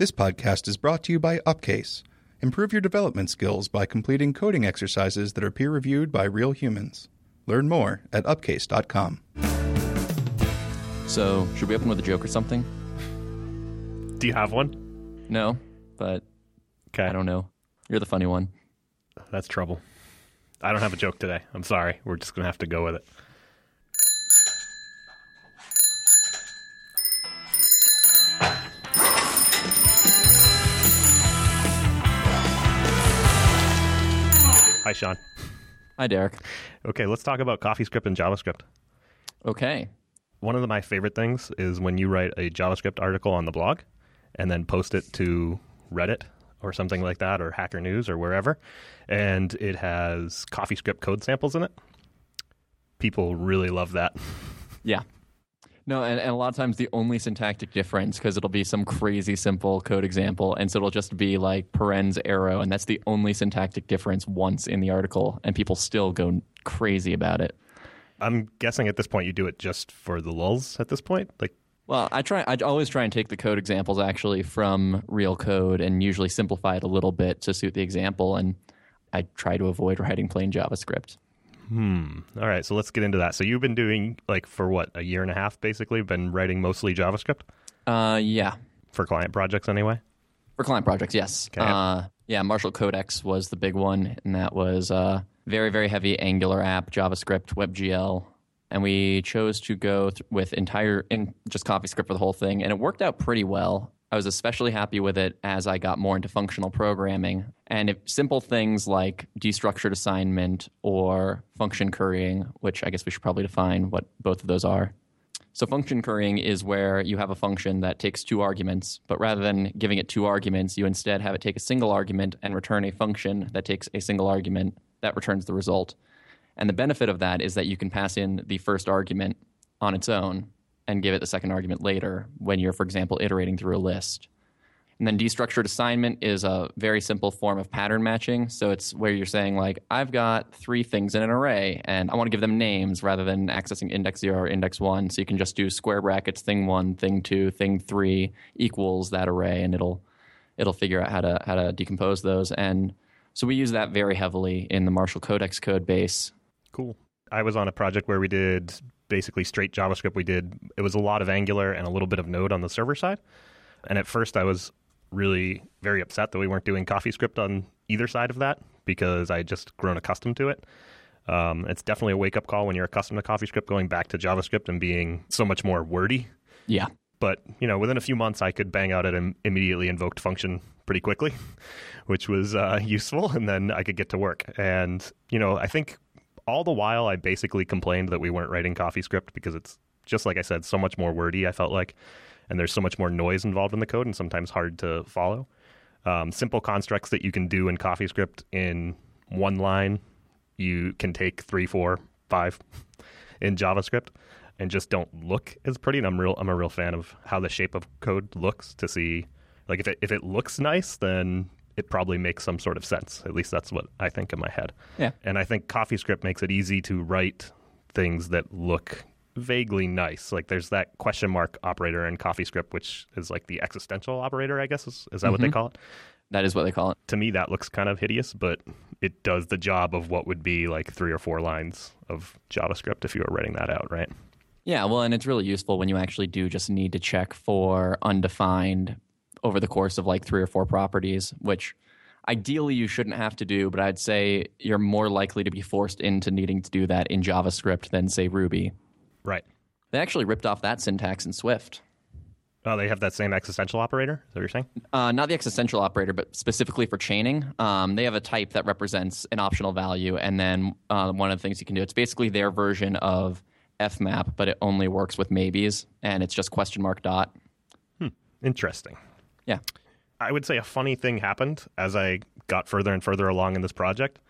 This podcast is brought to you by Upcase. Improve your development skills by completing coding exercises that are peer reviewed by real humans. Learn more at upcase.com. So, should we open with a joke or something? Do you have one? No, but Okay. I don't know. You're the funny one. That's trouble. I don't have a joke today. I'm sorry. We're just going to have to go with it. Sean. Hi, Derek. Okay, let's talk about CoffeeScript and JavaScript. Okay. One of the, my favorite things is when you write a JavaScript article on the blog and then post it to Reddit or something like that, or Hacker News or wherever, and it has CoffeeScript code samples in it. People really love that. Yeah. No, and, and a lot of times the only syntactic difference, because it'll be some crazy simple code example, and so it'll just be like parens arrow, and that's the only syntactic difference once in the article, and people still go crazy about it. I'm guessing at this point you do it just for the lulls at this point. Like, Well, I try. I always try and take the code examples actually from real code, and usually simplify it a little bit to suit the example. And I try to avoid writing plain JavaScript. Hmm. All right, so let's get into that. So you've been doing like for what a year and a half, basically, been writing mostly JavaScript Uh, yeah, for client projects, anyway. For client projects, yes. Okay. Uh, yeah, Marshall Codex was the big one, and that was uh, very, very heavy Angular app, JavaScript, WebGL, and we chose to go th- with entire in just CoffeeScript for the whole thing, and it worked out pretty well. I was especially happy with it as I got more into functional programming, and if simple things like destructured assignment or function currying, which I guess we should probably define what both of those are. So function currying is where you have a function that takes two arguments, but rather than giving it two arguments, you instead have it take a single argument and return a function that takes a single argument that returns the result. And the benefit of that is that you can pass in the first argument on its own and give it the second argument later when you're, for example, iterating through a list. And then destructured assignment is a very simple form of pattern matching. So it's where you're saying, like, I've got three things in an array and I want to give them names rather than accessing index zero or index one. So you can just do square brackets, thing one, thing two, thing three equals that array and it'll it'll figure out how to how to decompose those. And so we use that very heavily in the Marshall Codex code base. Cool. I was on a project where we did basically straight JavaScript. We did it was a lot of Angular and a little bit of Node on the server side. And at first, I was really very upset that we weren't doing CoffeeScript on either side of that because I had just grown accustomed to it. Um, it's definitely a wake up call when you're accustomed to CoffeeScript going back to JavaScript and being so much more wordy. Yeah. But you know, within a few months, I could bang out an immediately invoked function pretty quickly, which was uh, useful, and then I could get to work. And you know, I think all the while I basically complained that we weren't writing CoffeeScript because it's just like I said, so much more wordy. I felt like, and there's so much more noise involved in the code, and sometimes hard to follow. Um, simple constructs that you can do in CoffeeScript in one line, you can take three, four, five in JavaScript, and just don't look as pretty. And I'm real, I'm a real fan of how the shape of code looks. To see, like if it if it looks nice, then it probably makes some sort of sense. At least that's what I think in my head. Yeah. And I think CoffeeScript makes it easy to write things that look vaguely nice. Like there's that question mark operator in CoffeeScript, which is like the existential operator, I guess. Is, is that what they Mhm. call it? That is what they call it. To me, that looks kind of hideous, but it does the job of what would be like three or four lines of JavaScript if you were writing that out, right? Yeah, well, and it's really useful when you actually do just need to check for undefined over the course of like three or four properties, which ideally you shouldn't have to do, but I'd say you're more likely to be forced into needing to do that in JavaScript than, say, Ruby. Right. They actually ripped off that syntax in Swift. Oh, they have that same existential operator? Is that what you're saying? Uh, not the existential operator, but specifically for chaining. Um, they have a type that represents an optional value, and then uh, one of the things you can do, it's basically their version of fmap, but it only works with maybes, and it's just question mark dot. Interesting. Yeah. I would say a funny thing happened as I got further and further along in this project.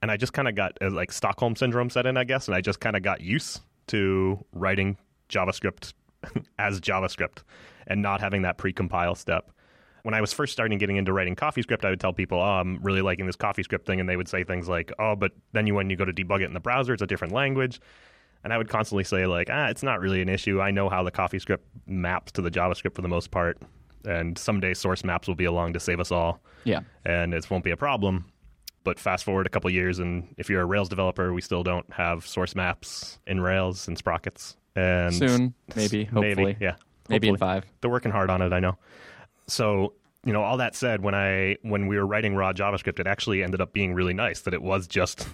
And I just kind of got uh, like Stockholm syndrome set in, I guess. And I just kind of got used to writing JavaScript as JavaScript and not having that pre-compile step. When I was first starting getting into writing CoffeeScript, I would tell people, oh, I'm really liking this CoffeeScript thing. And they would say things like, oh, but then you, when you go to debug it in the browser, it's a different language. And I would constantly say, like, ah, it's not really an issue. I know how the CoffeeScript maps to the JavaScript for the most part. And someday source maps will be along to save us all, Yeah. and it won't be a problem. But fast forward a couple years, and if you're a Rails developer, we still don't have source maps in Rails and sprockets. And Soon, maybe, hopefully. maybe, yeah, Maybe in five. They're working hard on it, I know. So, you know, all that said, when I when we were writing raw JavaScript, it actually ended up being really nice that it was just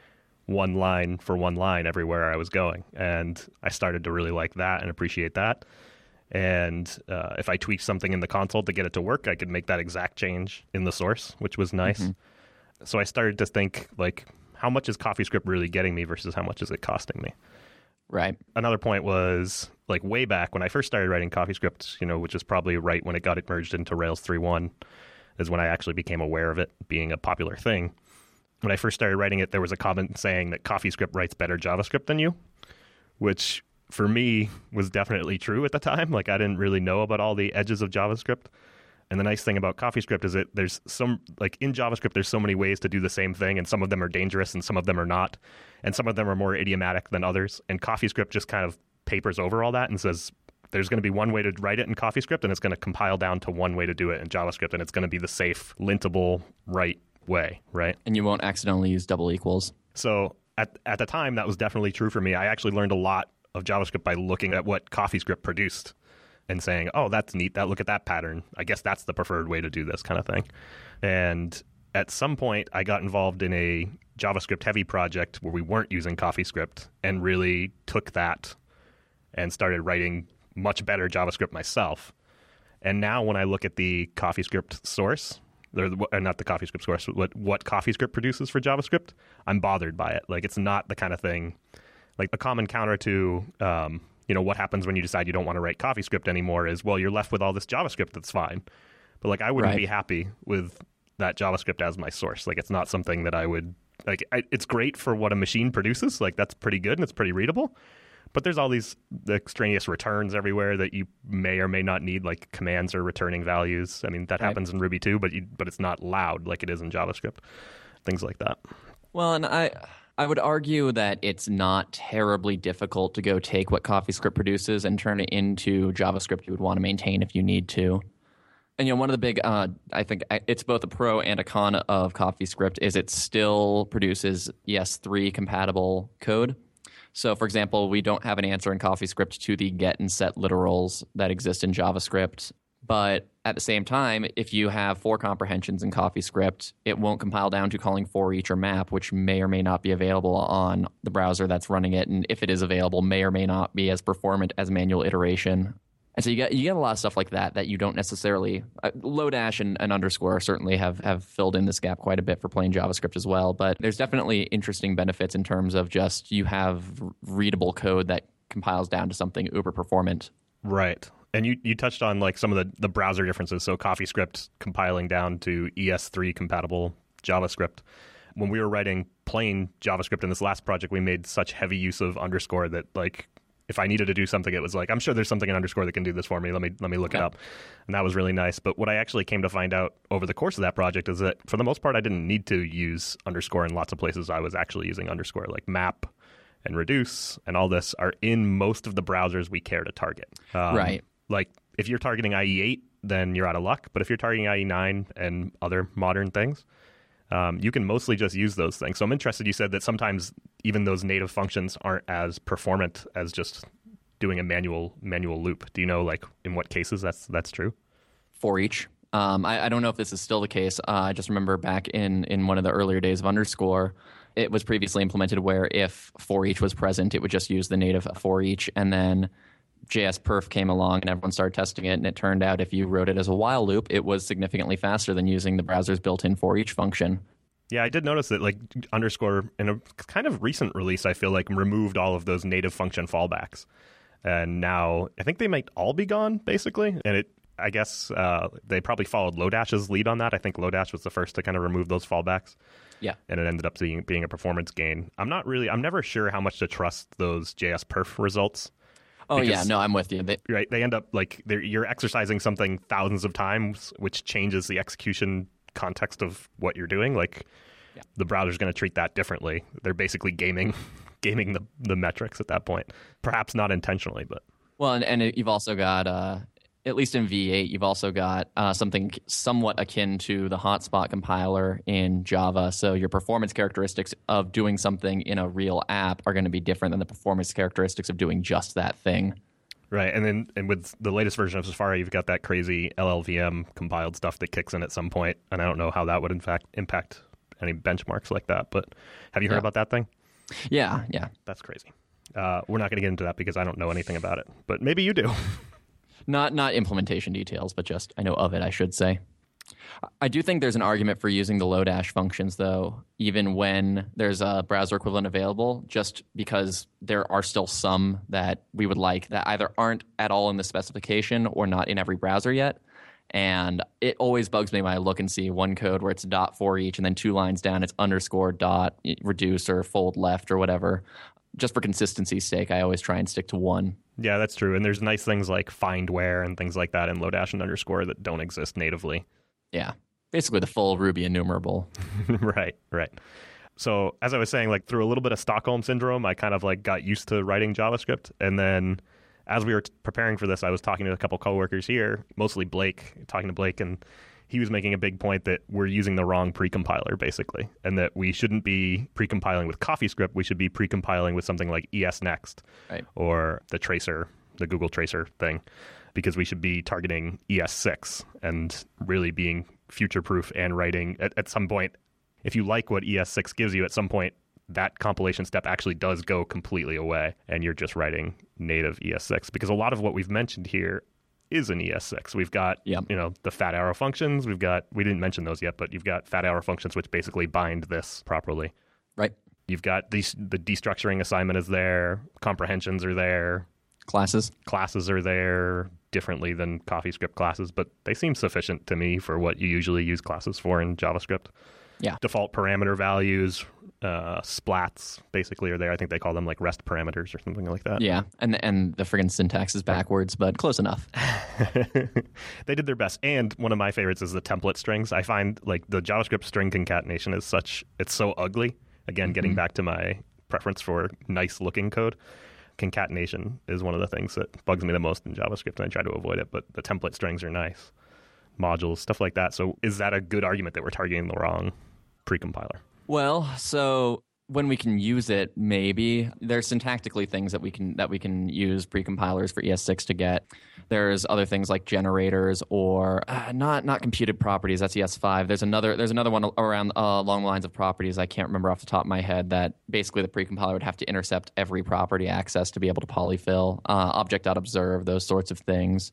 one line for one line everywhere I was going, and I started to really like that and appreciate that. And uh, if I tweak something in the console to get it to work, I could make that exact change in the source, which was nice. So I started to think like, how much is CoffeeScript really getting me versus how much is it costing me? Right. another point was like way back when I first started writing CoffeeScript, you know, which is probably right when it got merged into Rails 3.1, is when I actually became aware of it being a popular thing. When I first started writing it, there was a comment saying that CoffeeScript writes better JavaScript than you, which for me was definitely true at the time. Like I didn't really know about all the edges of JavaScript. And the nice thing about CoffeeScript is that there's some like in JavaScript there's so many ways to do the same thing and some of them are dangerous and some of them are not. And some of them are more idiomatic than others. And CoffeeScript just kind of papers over all that and says there's going to be one way to write it in CoffeeScript and it's going to compile down to one way to do it in JavaScript and it's going to be the safe, lintable, right way, right? And you won't accidentally use double equals. So at at the time, that was definitely true for me. I actually learned a lot of JavaScript by looking at what CoffeeScript produced and saying, "Oh, that's neat. That look at that pattern. I guess that's the preferred way to do this kind of thing." And at some point, I got involved in a JavaScript heavy project where we weren't using CoffeeScript and really took that and started writing much better JavaScript myself. And now when I look at the CoffeeScript source, or or uh, not the CoffeeScript source, what what CoffeeScript produces for JavaScript, I'm bothered by it. Like it's not the kind of thing, like a common counter to, um, you know, what happens when you decide you don't want to write CoffeeScript anymore is, well, you're left with all this JavaScript that's fine, but like I wouldn't Right. be happy with that JavaScript as my source. Like it's not something that I would like. I, it's great for what a machine produces. Like that's pretty good and it's pretty readable. But there's all these extraneous returns everywhere that you may or may not need, like commands or returning values. I mean, that Right. happens in Ruby too, but you, but it's not loud like it is in JavaScript. Things like that. Well, and I I would argue that it's not terribly difficult to go take what CoffeeScript produces and turn it into JavaScript you would want to maintain if you need to. And you know, one of the big, uh, I think it's both a pro and a con of CoffeeScript is it still produces ES3 compatible code. So, for example, we don't have an answer in CoffeeScript to the get and set literals that exist in JavaScript. But at the same time, if you have for comprehensions in CoffeeScript, it won't compile down to calling for each or map, which may or may not be available on the browser that's running it. And if it is available, may or may not be as performant as manual iteration. And so you get you get a lot of stuff like that that you don't necessarily. Uh, Lodash and, and underscore certainly have have filled in this gap quite a bit for plain JavaScript as well. But there's definitely interesting benefits in terms of just you have readable code that compiles down to something uber performant. Right. And you, you touched on like some of the, the browser differences. So CoffeeScript compiling down to ES3 compatible JavaScript. When we were writing plain JavaScript in this last project, we made such heavy use of underscore that like if I needed to do something, it was like, I'm sure there's something in underscore that can do this for me. Let me let me look it up. And that was really nice. But what I actually came to find out over the course of that project is that for the most part I didn't need to use underscore in lots of places. I was actually using underscore like map and reduce and all this are in most of the browsers we care to target. Um, Right. Like if you're targeting IE8, then you're out of luck. But if you're targeting IE9 and other modern things, um, you can mostly just use those things. So I'm interested. You said that sometimes even those native functions aren't as performant as just doing a manual manual loop. Do you know like in what cases that's that's true? for each. Um, I, I don't know if this is still the case. Uh, I just remember back in, in one of the earlier days of underscore, it was previously implemented where if for each was present, it would just use the native for each. And then JS Perf came along and everyone started testing it. And it turned out if you wrote it as a while loop, it was significantly faster than using the browser's built in for each function. Yeah, I did notice that like underscore in a kind of recent release, I feel like removed all of those native function fallbacks, and now I think they might all be gone basically. And it, I guess, uh, they probably followed Lodash's lead on that. I think Lodash was the first to kind of remove those fallbacks. Yeah. and it ended up being being a performance gain. I'm not really, I'm never sure how much to trust those JS perf results. Oh, yeah. No, I'm with you. They, Right, they end up like they're, you're exercising something thousands of times, which changes the execution context of what you're doing. Like Yeah. the browser's going to treat that differently. They're basically gaming, gaming the the metrics at that point. Perhaps not intentionally, but Well, and, and you've also got uh, at least in V8, you've also got uh, something somewhat akin to the hotspot compiler in Java. So your performance characteristics of doing something in a real app are going to be different than the performance characteristics of doing just that thing. Right, and then and with the latest version of Safari, you've got that crazy LLVM compiled stuff that kicks in at some point, and I don't know how that would in fact impact any benchmarks like that. But have you heard Yeah. about that thing? Yeah, yeah. That's crazy. Uh, we're not going to get into that because I don't know anything about it, but maybe you do. Not not implementation details, but just I know of it. I should say. I do think there's an argument for using the Lodash functions, though, even when there's a browser equivalent available, just because there are still some that we would like that either aren't at all in the specification or not in every browser yet. And it always bugs me when I look and see one code where it's dot for each, and then two lines down it's underscore dot reduce or fold left or whatever. Just for consistency's sake, I always try and stick to one. yeah, that's true. And there's nice things like find where and things like that in Lodash and underscore that don't exist natively. Yeah, basically the full Ruby enumerable. right, right. So as I was saying, like through a little bit of Stockholm syndrome, I kind of like got used to writing JavaScript, and then as we were t- preparing for this, I was talking to a couple coworkers here, mostly Blake, talking to Blake, and he was making a big point that we're using the wrong precompiler basically, and that we shouldn't be precompiling with CoffeeScript. We should be precompiling with something like ESNext Right. or the Traceur, the Google Traceur thing, because we should be targeting ES6 and really being future proof and writing at, at some point. If you like what ES6 gives you, at some point that compilation step actually does go completely away, and you're just writing native ES6 because a lot of what we've mentioned here is an ES6. We've got Yep. you know the fat arrow functions. We've got we didn't mention those yet, but you've got fat arrow functions which basically bind this properly. Right. You've got these the destructuring assignment is there, comprehensions are there, Classes. classes are there differently than CoffeeScript classes, but they seem sufficient to me for what you usually use classes for in JavaScript. Yeah. Default parameter values, uh, splats basically are there. I think they call them like REST parameters or something like that. Yeah, and and the friggin' syntax is backwards, but close enough. they did their best. And one of my favorites is the template strings. I find like the JavaScript string concatenation is such it's so ugly. Again, getting back to my preference for nice looking code. Concatenation is one of the things that bugs me the most in JavaScript, and I try to avoid it. But the template strings are nice, modules, stuff like that. So, is that a good argument that we're targeting the wrong precompiler? Well, so when we can use it, maybe there's syntactically things that we can that we can use precompilers for ES6 to get. There's other things like generators or uh, not not computed properties. That's ES5. There's another there's another one around uh, along the lines of properties. I can't remember off the top of my head. That basically the precompiler would have to intercept every property access to be able to polyfill, uh, object observe, those sorts of things.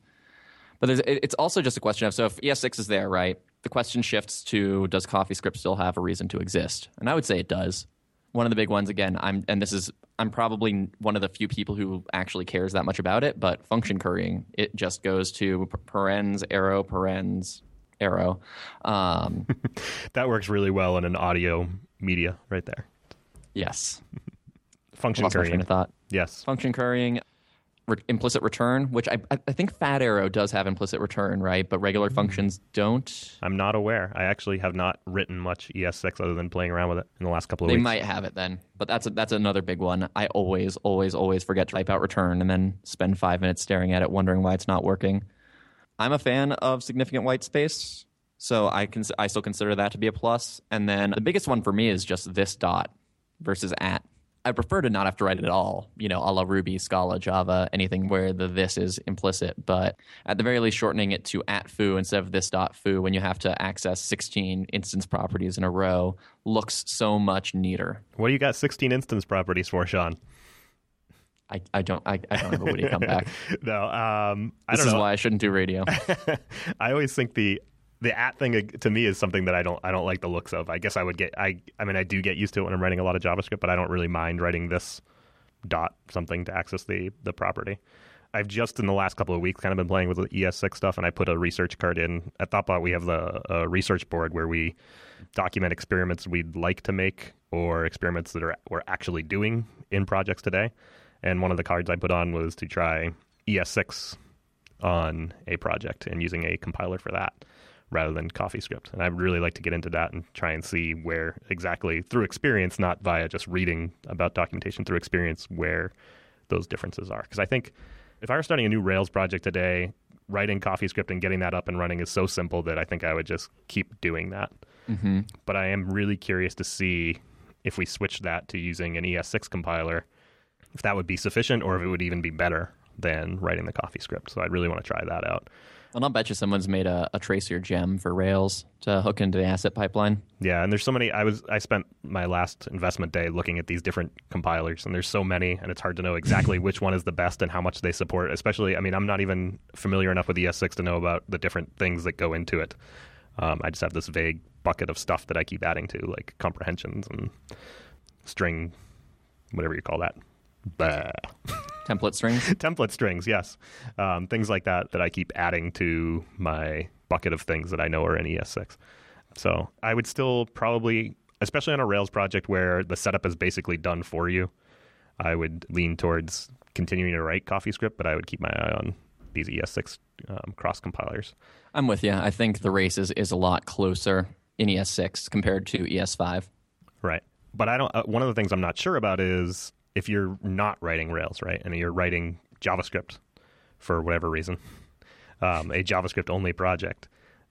But there's, it's also just a question of so if ES6 is there, right? The question shifts to does CoffeeScript still have a reason to exist? And I would say it does. One of the big ones, again, I'm and this is I'm probably one of the few people who actually cares that much about it. But function currying, it just goes to parens arrow parens arrow. Um, That works really well in an audio media, right there. yes, Function lost my train currying. of thought. Yes. function currying re- implicit return which I, I think fat arrow does have implicit return right? But regular mm. functions don't? I'm not aware. I actually have not written much ES6 other than playing around with it in the last couple of they weeks. might have it then but that's a, that's another big one. I always always always forget to type out return and then spend five minutes staring at it wondering why it's not working. I'm a fan of significant white space so i can i still consider that to be a plus. And then the biggest one for me is just this dot versus at I prefer to not have to write it at all, you know, a la Ruby, Scala, Java, anything where the this is implicit. But at the very least, shortening it to at foo instead of this dot foo when you have to access 16 instance properties in a row looks so much neater. What do you got 16 instance properties for, Sean? I, I don't I, I don't have a Woody comeback. no, um, I This don't is know. why I shouldn't do radio. I always think the the at thing to me is something that I don't I don't like the looks of. I guess I would get I I mean I do get used to it when I'm writing a lot of JavaScript, but I don't really mind writing this dot something to access the the property. I've just in the last couple of weeks kind of been playing with the ES6 stuff, and I put a research card in. At Thoughtbot, we have the research board where we document experiments we'd like to make or experiments that are we're actually doing in projects today. And one of the cards I put on was to try ES6 on a project and using a compiler for that rather than CoffeeScript. And I'd really like to get into that and try and see where exactly through experience, not via just reading about documentation through experience, where those differences are. Because I think if I were starting a new Rails project today, writing CoffeeScript and getting that up and running is so simple that I think I would just keep doing that. Mm-hmm. But I am really curious to see if we switch that to using an ES6 compiler, if that would be sufficient or if it would even be better than writing the CoffeeScript. So I'd really want to try that out. And I'll bet you someone's made a, a Traceur gem for Rails to hook into the asset pipeline. Yeah, and there's so many. I was I spent my last investment day looking at these different compilers, and there's so many, and it's hard to know exactly which one is the best and how much they support. Especially, I mean, I'm not even familiar enough with ES6 to know about the different things that go into it. Um, I just have this vague bucket of stuff that I keep adding to, like comprehensions and string, whatever you call that. Bah. Template strings. template strings, yes, um, things like that that I keep adding to my bucket of things that I know are in ES6. So I would still probably, especially on a Rails project where the setup is basically done for you, I would lean towards continuing to write CoffeeScript, but I would keep my eye on these ES6 um, cross compilers. I'm with you. I think the race is, is a lot closer in ES6 compared to ES5. Right. But I don't. Uh, one of the things I'm not sure about is if you're not writing Rails, right, and you're writing JavaScript for whatever reason, um, a JavaScript only project.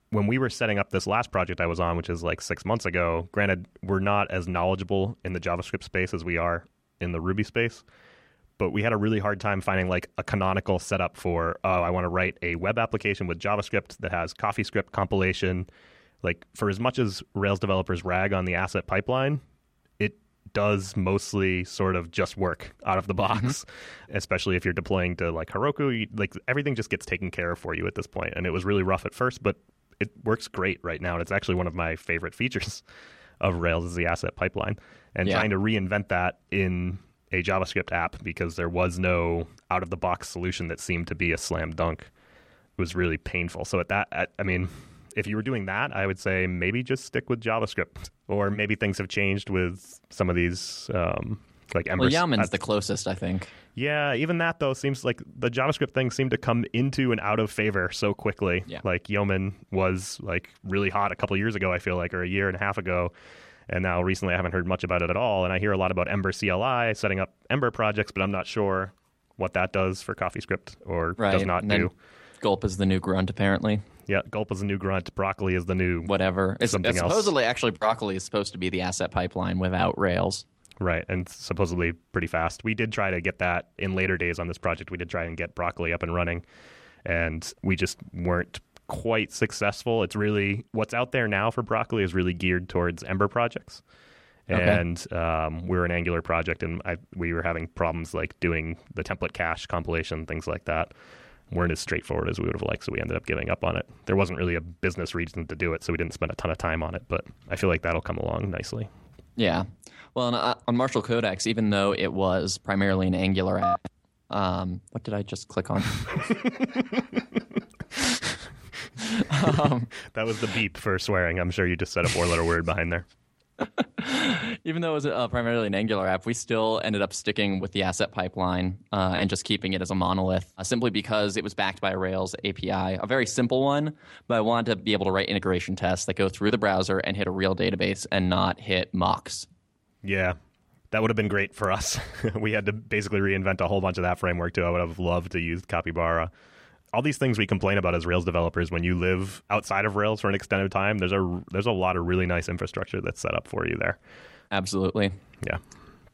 When we were setting up this last project I was on, which is like six months ago, granted, we're not as knowledgeable in the JavaScript space as we are in the Ruby space, but we had a really hard time finding like a canonical setup for, oh, I want to write a web application with JavaScript that has CoffeeScript compilation. Like, for as much as Rails developers rag on the asset pipeline, does mostly sort of just work out of the box, mm-hmm. especially if you're deploying to like Heroku. You, like everything just gets taken care of for you at this point. And it was really rough at first, but it works great right now. And it's actually one of my favorite features of Rails is the asset pipeline. And yeah. trying to reinvent that in a JavaScript app because there was no out of the box solution that seemed to be a slam dunk was really painful. So at that, at, I mean, if you were doing that, I would say maybe just stick with JavaScript, or maybe things have changed with some of these. Um, like Ember. Well, Yeoman's the closest, I think. Yeah, even that though seems like the JavaScript thing seemed to come into and out of favor so quickly. Yeah. Like Yeoman was like really hot a couple years ago, I feel like, or a year and a half ago. And now recently I haven't heard much about it at all. And I hear a lot about Ember CLI setting up Ember projects, but I'm not sure what that does for CoffeeScript or right. does not do. Gulp is the new grunt, apparently. Yeah, Gulp is the new grunt. Broccoli is the new whatever. It's, something it's supposedly, actually, Broccoli is supposed to be the asset pipeline without Rails. Right, and supposedly pretty fast. We did try to get that in later days on this project. We did try and get Broccoli up and running, and we just weren't quite successful. It's really what's out there now for Broccoli is really geared towards Ember projects. Okay. And um, we're an Angular project, and I, we were having problems like doing the template cache compilation, things like that weren't as straightforward as we would have liked, so we ended up giving up on it. There wasn't really a business reason to do it, so we didn't spend a ton of time on it, but I feel like that'll come along nicely. Yeah. Well, on, uh, on Marshall Codex, even though it was primarily an Angular app, um, what did I just click on? um, that was the beep for swearing. I'm sure you just said a four letter word behind there. Even though it was uh, primarily an Angular app, we still ended up sticking with the asset pipeline uh, and just keeping it as a monolith, uh, simply because it was backed by a Rails API, a very simple one. But I wanted to be able to write integration tests that go through the browser and hit a real database and not hit mocks. Yeah, that would have been great for us. we had to basically reinvent a whole bunch of that framework too. I would have loved to use Capybara all these things we complain about as Rails developers, when you live outside of Rails for an extended time, there's a there's a lot of really nice infrastructure that's set up for you there. Absolutely. Yeah.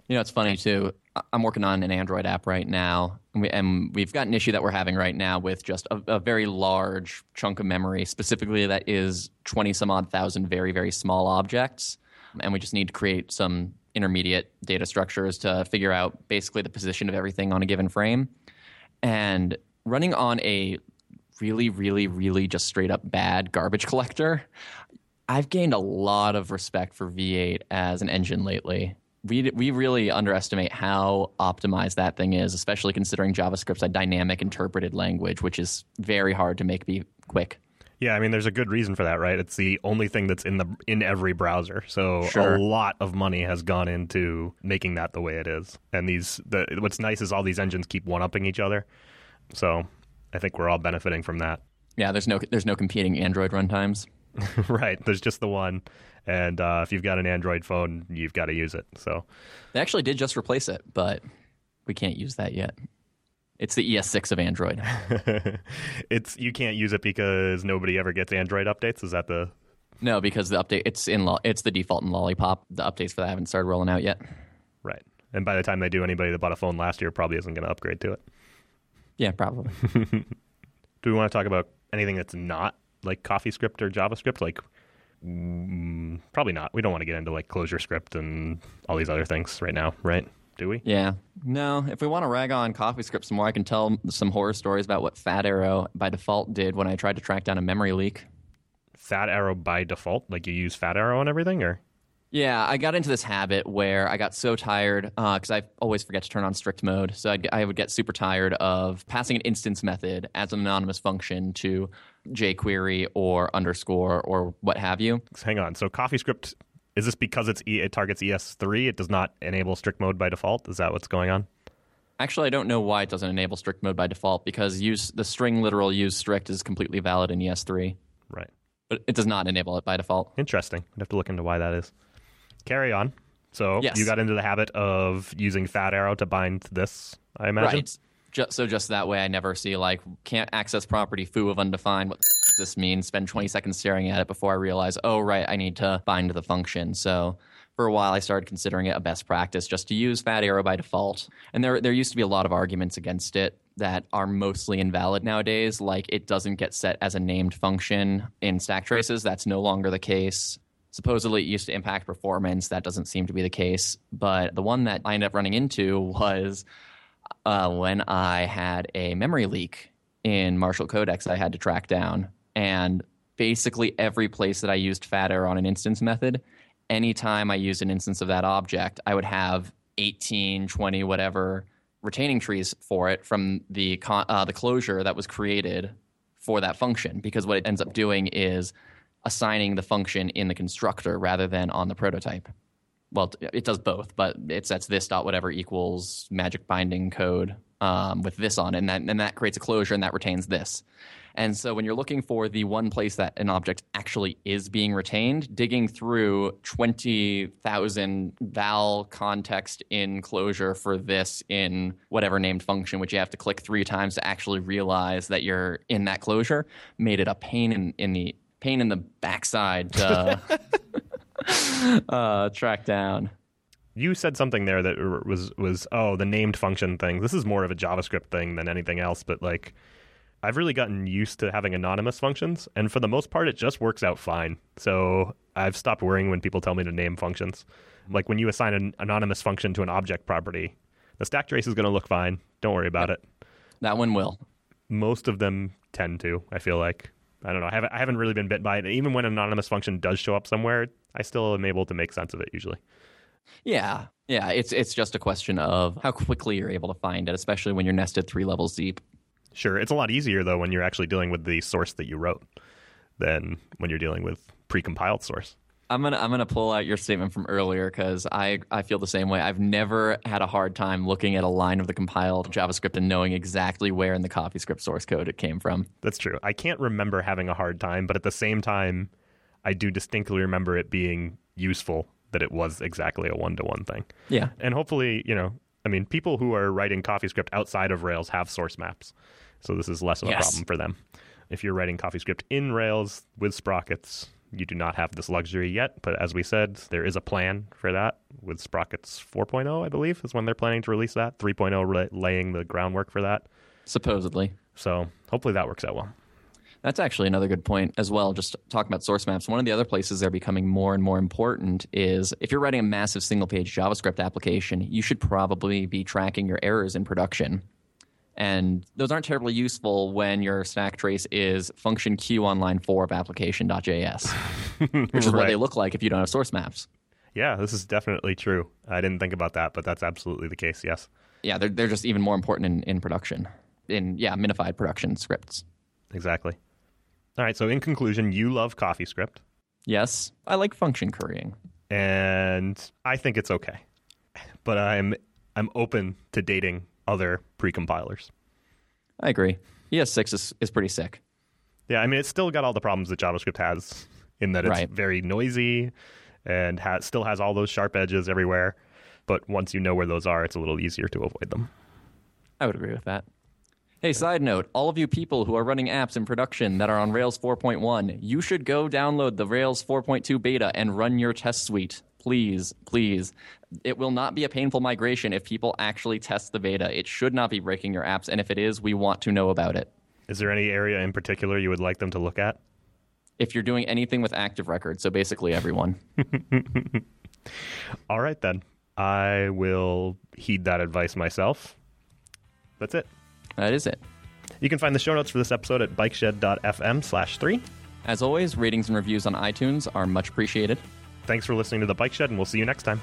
You know, it's funny too. I'm working on an Android app right now, and, we, have got an issue that we're having right now with just a, a very large chunk of memory, specifically that is 20 some odd thousand very, very small objects. And we just need to create some intermediate data structures to figure out basically the position of everything on a given frame. And running on a really, really, really just straight up bad garbage collector, I've gained a lot of respect for V8 as an engine lately. We, we really underestimate how optimized that thing is, especially considering JavaScript's a dynamic interpreted language, which is very hard to make be quick. Yeah, I mean, there's a good reason for that, right? It's the only thing that's in the in every browser, so sure. a lot of money has gone into making that the way it is. And these, the, what's nice is all these engines keep one upping each other. So I think we're all benefiting from that. Yeah, there's no there's no competing Android runtimes. right, there's just the one, and uh, if you've got an Android phone, you've got to use it. So they actually did just replace it, but we can't use that yet. It's the ES6 of Android. it's you can't use it because nobody ever gets Android updates. Is that the no? Because the update it's in lo- it's the default in Lollipop. The updates for that haven't started rolling out yet. right? And by the time they do, anybody that bought a phone last year probably isn't going to upgrade to it. Yeah, probably. Do we want to talk about anything that's not like CoffeeScript or JavaScript? Like, mm, probably not. We don't want to get into like ClojureScript and all these other things right now, right? Do we? Yeah. No, if we want to rag on CoffeeScript some more, I can tell some horror stories about what Fat Arrow by default did when I tried to track down a memory leak. Fat Arrow by default, like you use Fat Arrow and everything, or yeah, I got into this habit where I got so tired because uh, I always forget to turn on strict mode. So I'd, I would get super tired of passing an instance method as an anonymous function to jQuery or underscore or what have you. Hang on. So CoffeeScript is this because it's e- it targets ES3? It does not enable strict mode by default. Is that what's going on? Actually, I don't know why it doesn't enable strict mode by default because use the string literal use strict is completely valid in ES3. Right. But it does not enable it by default. Interesting. I'd have to look into why that is. Carry on. So yes. you got into the habit of using Fat Arrow to bind this, I imagine. Right. Just, so just that way, I never see like can't access property foo of undefined. What does this mean? Spend 20 seconds staring at it before I realize, oh right, I need to bind the function. So for a while, I started considering it a best practice just to use Fat Arrow by default. And there there used to be a lot of arguments against it that are mostly invalid nowadays. Like it doesn't get set as a named function in stack traces. That's no longer the case supposedly it used to impact performance. That doesn't seem to be the case. But the one that I ended up running into was uh, when I had a memory leak in Marshall Codex I had to track down. And basically every place that I used fat arrow on an instance method, anytime I used an instance of that object, I would have 18, 20, whatever retaining trees for it from the, uh, the closure that was created for that function. Because what it ends up doing is assigning the function in the constructor rather than on the prototype. Well, it does both, but it sets this dot whatever equals magic binding code um, with this on it, and that, and that creates a closure and that retains this. And so when you're looking for the one place that an object actually is being retained, digging through 20,000 val context in closure for this in whatever named function, which you have to click three times to actually realize that you're in that closure, made it a pain in, in the pain in the backside to uh, track down. You said something there that was was oh the named function thing. This is more of a JavaScript thing than anything else, but like I've really gotten used to having anonymous functions, and for the most part, it just works out fine. So I've stopped worrying when people tell me to name functions. Like when you assign an anonymous function to an object property, the stack trace is going to look fine. Don't worry about it. That one will. Most of them tend to. I feel like I don't know. I haven't, I haven't really been bit by it. Even when an anonymous function does show up somewhere, I still am able to make sense of it usually. Yeah, yeah. It's it's just a question of how quickly you're able to find it, especially when you're nested three levels deep. Sure, it's a lot easier though when you're actually dealing with the source that you wrote than when you're dealing with pre-compiled source. I'm gonna I'm gonna pull out your statement from earlier because I I feel the same way. I've never had a hard time looking at a line of the compiled JavaScript and knowing exactly where in the CoffeeScript source code it came from. That's true. I can't remember having a hard time, but at the same time, I do distinctly remember it being useful that it was exactly a one to one thing. Yeah, and hopefully, you know, I mean, people who are writing CoffeeScript outside of Rails have source maps, so this is less of a yes. problem for them. If you're writing CoffeeScript in Rails with sprockets, you do not have this luxury yet, but as we said, there is a plan for that with Sprockets 4.0, I believe, is when they're planning to release that. 3.0 laying the groundwork for that. Supposedly. So hopefully that works out well. That's actually another good point as well. Just talking about source maps, one of the other places they're becoming more and more important is if you're writing a massive single page JavaScript application, you should probably be tracking your errors in production. And those aren't terribly useful when your stack trace is function queue on line four of application.js, which is right. what they look like if you don't have source maps. Yeah, this is definitely true. I didn't think about that, but that's absolutely the case, yes. Yeah, they're, they're just even more important in, in production, in, yeah, minified production scripts. Exactly. All right, so in conclusion, you love CoffeeScript. Yes, I like function currying. And I think it's okay. But I'm I'm open to dating other precompilers. I agree. ES6 is, is pretty sick. Yeah, I mean, it's still got all the problems that JavaScript has in that it's right. very noisy and has, still has all those sharp edges everywhere. But once you know where those are, it's a little easier to avoid them. I would agree with that. Hey, side note, all of you people who are running apps in production that are on Rails 4.1, you should go download the Rails 4.2 beta and run your test suite. Please, please. It will not be a painful migration if people actually test the beta. It should not be breaking your apps, and if it is, we want to know about it. Is there any area in particular you would like them to look at? If you're doing anything with active record, so basically everyone. All right, then. I will heed that advice myself. That's it. That is it. You can find the show notes for this episode at bikeshed.fm slash three. As always, ratings and reviews on iTunes are much appreciated. Thanks for listening to The Bike Shed, and we'll see you next time.